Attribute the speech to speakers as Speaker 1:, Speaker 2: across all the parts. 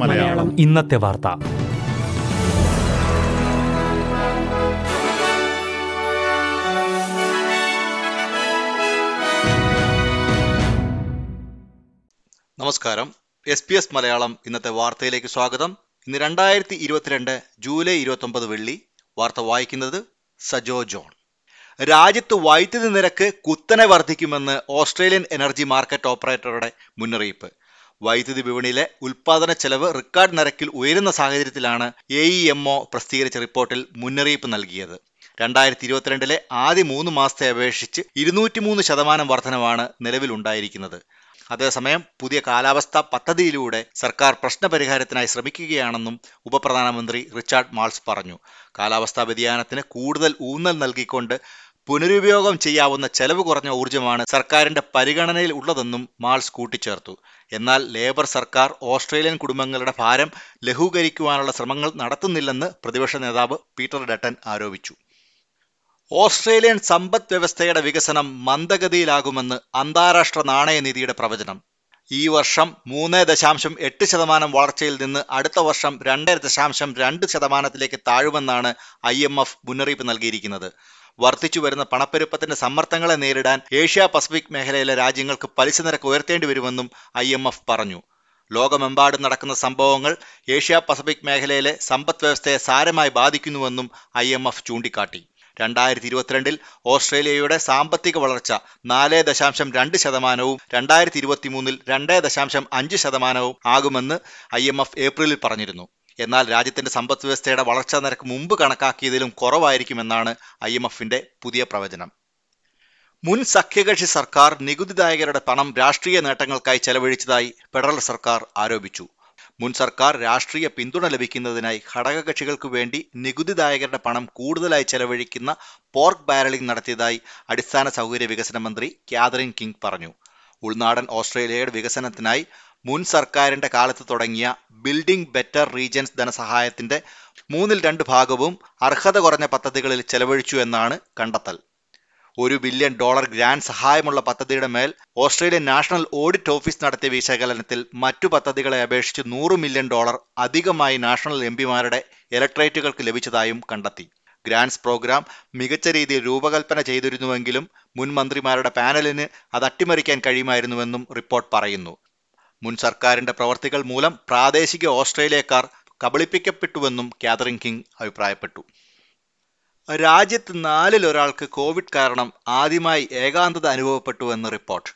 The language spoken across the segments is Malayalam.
Speaker 1: മലയാളം.
Speaker 2: ഇന്നത്തെ വാർത്ത.
Speaker 3: നമസ്കാരം. എസ് പി എസ് മലയാളം ഇന്നത്തെ വാർത്തയിലേക്ക് സ്വാഗതം. ഇന്ന് രണ്ടായിരത്തി ഇരുപത്തിരണ്ട് ജൂലൈ ഇരുപത്തൊമ്പത് വെള്ളി. വാർത്ത വായിക്കുന്നത് സജോ ജോൺ. രാജ്യത്ത് വൈദ്യുതി നിരക്ക് കുത്തനെ വർദ്ധിക്കുമെന്ന് ഓസ്ട്രേലിയൻ എനർജി മാർക്കറ്റ് ഓപ്പറേറ്ററുടെ മുന്നറിയിപ്പ്. വൈദ്യുതി വിപണിയിലെ ഉൽപാദന ചെലവ് റെക്കോർഡ് നിരക്കിൽ ഉയരുന്ന സാഹചര്യത്തിലാണ് എ ഇ എം ഒ പ്രസിദ്ധീകരിച്ച റിപ്പോർട്ടിൽ മുന്നറിയിപ്പ് നൽകിയത്. രണ്ടായിരത്തി ഇരുപത്തിരണ്ടിലെ ആദ്യ മൂന്ന് മാസത്തെ അപേക്ഷിച്ച് ഇരുന്നൂറ്റിമൂന്ന് ശതമാനം വർധനവാണ് നിലവിലുണ്ടായിരിക്കുന്നത്. അതേസമയം പുതിയ കാലാവസ്ഥാ പദ്ധതിയിലൂടെ സർക്കാർ പ്രശ്നപരിഹാരത്തിനായി ശ്രമിക്കുകയാണെന്നും ഉപപ്രധാനമന്ത്രി റിച്ചാർഡ് മാൾസ് പറഞ്ഞു. കാലാവസ്ഥാ വ്യതിയാനത്തിന് കൂടുതൽ ഊന്നൽ നൽകിക്കൊണ്ട് പുനരുപയോഗം ചെയ്യാവുന്ന ചെലവ് കുറഞ്ഞ ഊർജമാണ് സർക്കാരിന്റെ പരിഗണനയിൽ ഉള്ളതെന്നും മാൾസ് കൂട്ടിച്ചേർത്തു. എന്നാൽ ലേബർ സർക്കാർ ഓസ്ട്രേലിയൻ കുടുംബങ്ങളുടെ ഭാരം ലഘൂകരിക്കുവാനുള്ള ശ്രമങ്ങൾ നടത്തുന്നില്ലെന്ന് പ്രതിപക്ഷ നേതാവ് പീറ്റർ ഡട്ടൻ ആരോപിച്ചു. ഓസ്ട്രേലിയൻ സമ്പദ് വ്യവസ്ഥയുടെ വികസനം മന്ദഗതിയിലാകുമെന്ന് അന്താരാഷ്ട്ര നാണയനിധിയുടെ പ്രവചനം. ഈ വർഷം മൂന്ന് ദശാംശം എട്ട് ശതമാനം വളർച്ചയിൽ നിന്ന് അടുത്ത വർഷം രണ്ട് ദശാംശം രണ്ട് ശതമാനത്തിലേക്ക് താഴുമെന്നാണ് ഐ എം എഫ് മുന്നറിയിപ്പ് നൽകിയിരിക്കുന്നത്. വർദ്ധിച്ചു വരുന്ന പണപ്പെരുപ്പത്തിന്റെ സമ്മർദ്ദങ്ങളെ നേരിടാൻ ഏഷ്യ പസഫിക് മേഖലയിലെ രാജ്യങ്ങൾക്ക് പലിശ നിരക്ക് ഉയർത്തേണ്ടി വരുമെന്നും ഐ പറഞ്ഞു. ലോകമെമ്പാടും നടക്കുന്ന സംഭവങ്ങൾ ഏഷ്യ പസഫിക് മേഖലയിലെ സമ്പദ് വ്യവസ്ഥയെ സാരമായി ബാധിക്കുന്നുവെന്നും ഐ എം എഫ് ചൂണ്ടിക്കാട്ടി. രണ്ടായിരത്തി ഇരുപത്തിരണ്ടിൽ ഓസ്ട്രേലിയയുടെ സാമ്പത്തിക വളർച്ച നാല് ദശാംശം രണ്ട് ശതമാനവും രണ്ടായിരത്തി ഇരുപത്തിമൂന്നിൽ രണ്ട് ദശാംശം അഞ്ച് ശതമാനവും ആകുമെന്ന് ഐ എം എഫ് ഏപ്രിലിൽ പറഞ്ഞിരുന്നു. എന്നാൽ രാജ്യത്തിന്റെ സമ്പദ് വ്യവസ്ഥയുടെ വളർച്ചാ നിരക്ക് മുമ്പ് കണക്കാക്കിയതിലും കുറവായിരിക്കുമെന്നാണ് ഐ എം എഫിന്റെ പുതിയ പ്രവചനം. മുൻ സഖ്യകക്ഷി സർക്കാർ നികുതിദായകരുടെ പണം രാഷ്ട്രീയ നേട്ടങ്ങൾക്കായി ചെലവഴിച്ചതായി ഫെഡറൽ സർക്കാർ ആരോപിച്ചു. മുൻ സർക്കാർ രാഷ്ട്രീയ പിന്തുണ ലഭിക്കുന്നതിനായി ഘടകകക്ഷികൾക്ക് വേണ്ടി നികുതിദായകരുടെ പണം കൂടുതലായി ചെലവഴിക്കുന്ന പോർക്ക് ബാരലിംഗ് നടത്തിയതായി അടിസ്ഥാന സൗകര്യ വികസന മന്ത്രി കാതറിൻ കിങ് പറഞ്ഞു. ഉൾനാടൻ ഓസ്ട്രേലിയയുടെ വികസനത്തിനായി മുൻ സർക്കാരിന്റെ കാലത്ത് തുടങ്ങിയ ബിൽഡിംഗ് ബെറ്റർ റീജൻസ് ധനസഹായത്തിന്റെ മൂന്നിൽ രണ്ട് ഭാഗവും അർഹത കുറഞ്ഞ പദ്ധതികളിൽ ചെലവഴിച്ചു എന്നാണ് കണ്ടെത്തൽ. ഒരു ബില്യൺ ഡോളർ ഗ്രാൻഡ് സഹായമുള്ള പദ്ധതിയുടെ മേൽ ഓസ്ട്രേലിയൻ നാഷണൽ ഓഡിറ്റ് ഓഫീസ് നടത്തിയ വിശകലനത്തിൽ മറ്റു പദ്ധതികളെ അപേക്ഷിച്ച് നൂറ് മില്യൺ ഡോളർ അധികമായി നാഷണൽ എം പിമാരുടെ ഇലക്ട്രേറ്റുകൾക്ക് ലഭിച്ചതായും കണ്ടെത്തി. ഗ്രാൻഡ്സ് പ്രോഗ്രാം മികച്ച രീതിയിൽ രൂപകൽപ്പന ചെയ്തിരുന്നുവെങ്കിലും മുൻ മന്ത്രിമാരുടെ പാനലിന് അത് അട്ടിമറിക്കാൻ കഴിയുമായിരുന്നുവെന്നും റിപ്പോർട്ട് പറയുന്നു. മുൻ സർക്കാരിന്റെ പ്രവർത്തികൾ മൂലം പ്രാദേശിക ഓസ്ട്രേലിയക്കാർ കബളിപ്പിക്കപ്പെട്ടുവെന്നും കാതറിൻ കിങ് അഭിപ്രായപ്പെട്ടു. രാജ്യത്ത് നാലിൽ ഒരാൾക്ക് കോവിഡ് കാരണം ആദ്യമായി ഏകാന്തത അനുഭവപ്പെട്ടുവെന്ന് റിപ്പോർട്ട്.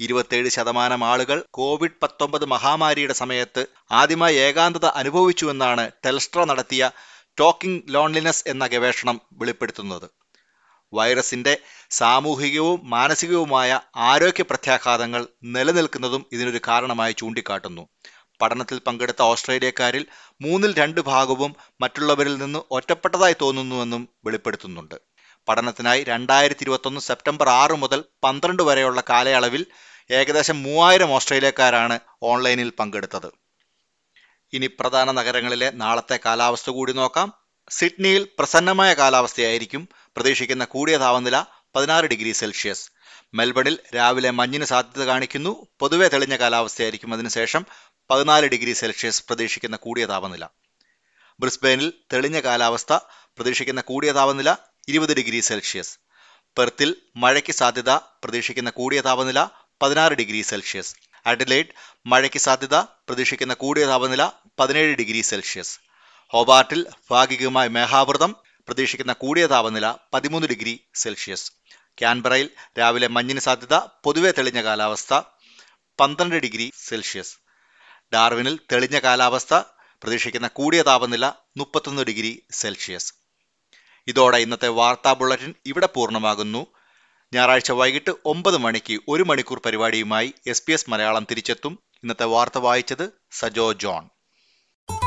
Speaker 3: ഇരുപത്തേഴ് ശതമാനം ആളുകൾ കോവിഡ് പത്തൊമ്പത് മഹാമാരിയുടെ സമയത്ത് ആദ്യമായി ഏകാന്തത അനുഭവിച്ചുവെന്നാണ് ടെൽസ്ട്ര നടത്തിയ ടോക്കിംഗ് ലോൺലിനെസ് എന്ന ഗവേഷണം വെളിപ്പെടുത്തുന്നത്. വൈറസിന്റെ സാമൂഹികവും മാനസികവുമായ ആരോഗ്യ പ്രത്യാഘാതങ്ങൾ നിലനിൽക്കുന്നതും ഇതിനൊരു കാരണമായി ചൂണ്ടിക്കാട്ടുന്നു. പഠനത്തിൽ പങ്കെടുത്ത ഓസ്ട്രേലിയക്കാരിൽ മൂന്നിൽ രണ്ട് ഭാഗവും മറ്റുള്ളവരിൽ നിന്ന് ഒറ്റപ്പെട്ടതായി തോന്നുന്നുവെന്നും വെളിപ്പെടുത്തുന്നുണ്ട്. പഠനത്തിനായി രണ്ടായിരത്തി ഇരുപത്തൊന്ന് സെപ്റ്റംബർ ആറ് മുതൽ പന്ത്രണ്ട് വരെയുള്ള കാലയളവിൽ ഏകദേശം മൂവായിരം ഓസ്ട്രേലിയക്കാരാണ് ഓൺലൈനിൽ പങ്കെടുത്തത്. ഇനി പ്രധാന നഗരങ്ങളിലെ നാളത്തെ കാലാവസ്ഥ കൂടി നോക്കാം. സിഡ്നിയിൽ പ്രസന്നമായ കാലാവസ്ഥയായിരിക്കും. പ്രതീക്ഷിക്കുന്ന കൂടിയ താപനില പതിനാറ് ഡിഗ്രി സെൽഷ്യസ്. മെൽബണിൽ രാവിലെ മഞ്ഞിന് സാധ്യത കാണിക്കുന്നു. പൊതുവെ തെളിഞ്ഞ കാലാവസ്ഥയായിരിക്കും അതിനുശേഷം പതിനാല് ഡിഗ്രി സെൽഷ്യസ് പ്രതീക്ഷിക്കുന്ന കൂടിയ താപനില ബ്രിസ്ബെയിനിൽ തെളിഞ്ഞ കാലാവസ്ഥ പ്രതീക്ഷിക്കുന്ന കൂടിയ താപനില ഇരുപത് ഡിഗ്രി സെൽഷ്യസ്. പെർത്തിൽ മഴയ്ക്ക് സാധ്യത പ്രതീക്ഷിക്കുന്ന കൂടിയ താപനില പതിനാറ് ഡിഗ്രി സെൽഷ്യസ്. അഡലൈഡ് മഴയ്ക്ക് സാധ്യത പ്രതീക്ഷിക്കുന്ന കൂടിയ താപനില പതിനേഴ് ഡിഗ്രി സെൽഷ്യസ്. ഹോബാർട്ടിൽ ഭാഗികമായി മേഘാവൃതം പ്രതീക്ഷിക്കുന്ന കൂടിയ താപനില പതിമൂന്ന് ഡിഗ്രി സെൽഷ്യസ്. ക്യാൻബറയിൽ രാവിലെ മഞ്ഞിന് സാധ്യത പൊതുവെ തെളിഞ്ഞ കാലാവസ്ഥ പന്ത്രണ്ട് ഡിഗ്രി സെൽഷ്യസ്. ഡാർവിനിൽ തെളിഞ്ഞ കാലാവസ്ഥ പ്രതീക്ഷിക്കുന്ന കൂടിയ താപനില മുപ്പത്തൊന്ന് ഡിഗ്രി സെൽഷ്യസ്. ഇതോടെ ഇന്നത്തെ വാർത്താ ബുള്ളറ്റിൻ ഇവിടെ പൂർണമാകുന്നു. ഞായറാഴ്ച വൈകിട്ട് ഒമ്പത് മണിക്ക് ഒരു മണിക്കൂർ പരിപാടിയുമായി എസ് മലയാളം തിരിച്ചെത്തും. ഇന്നത്തെ വാർത്ത വായിച്ചത് സജോ ജോൺ.